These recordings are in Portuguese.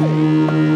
Música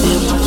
feel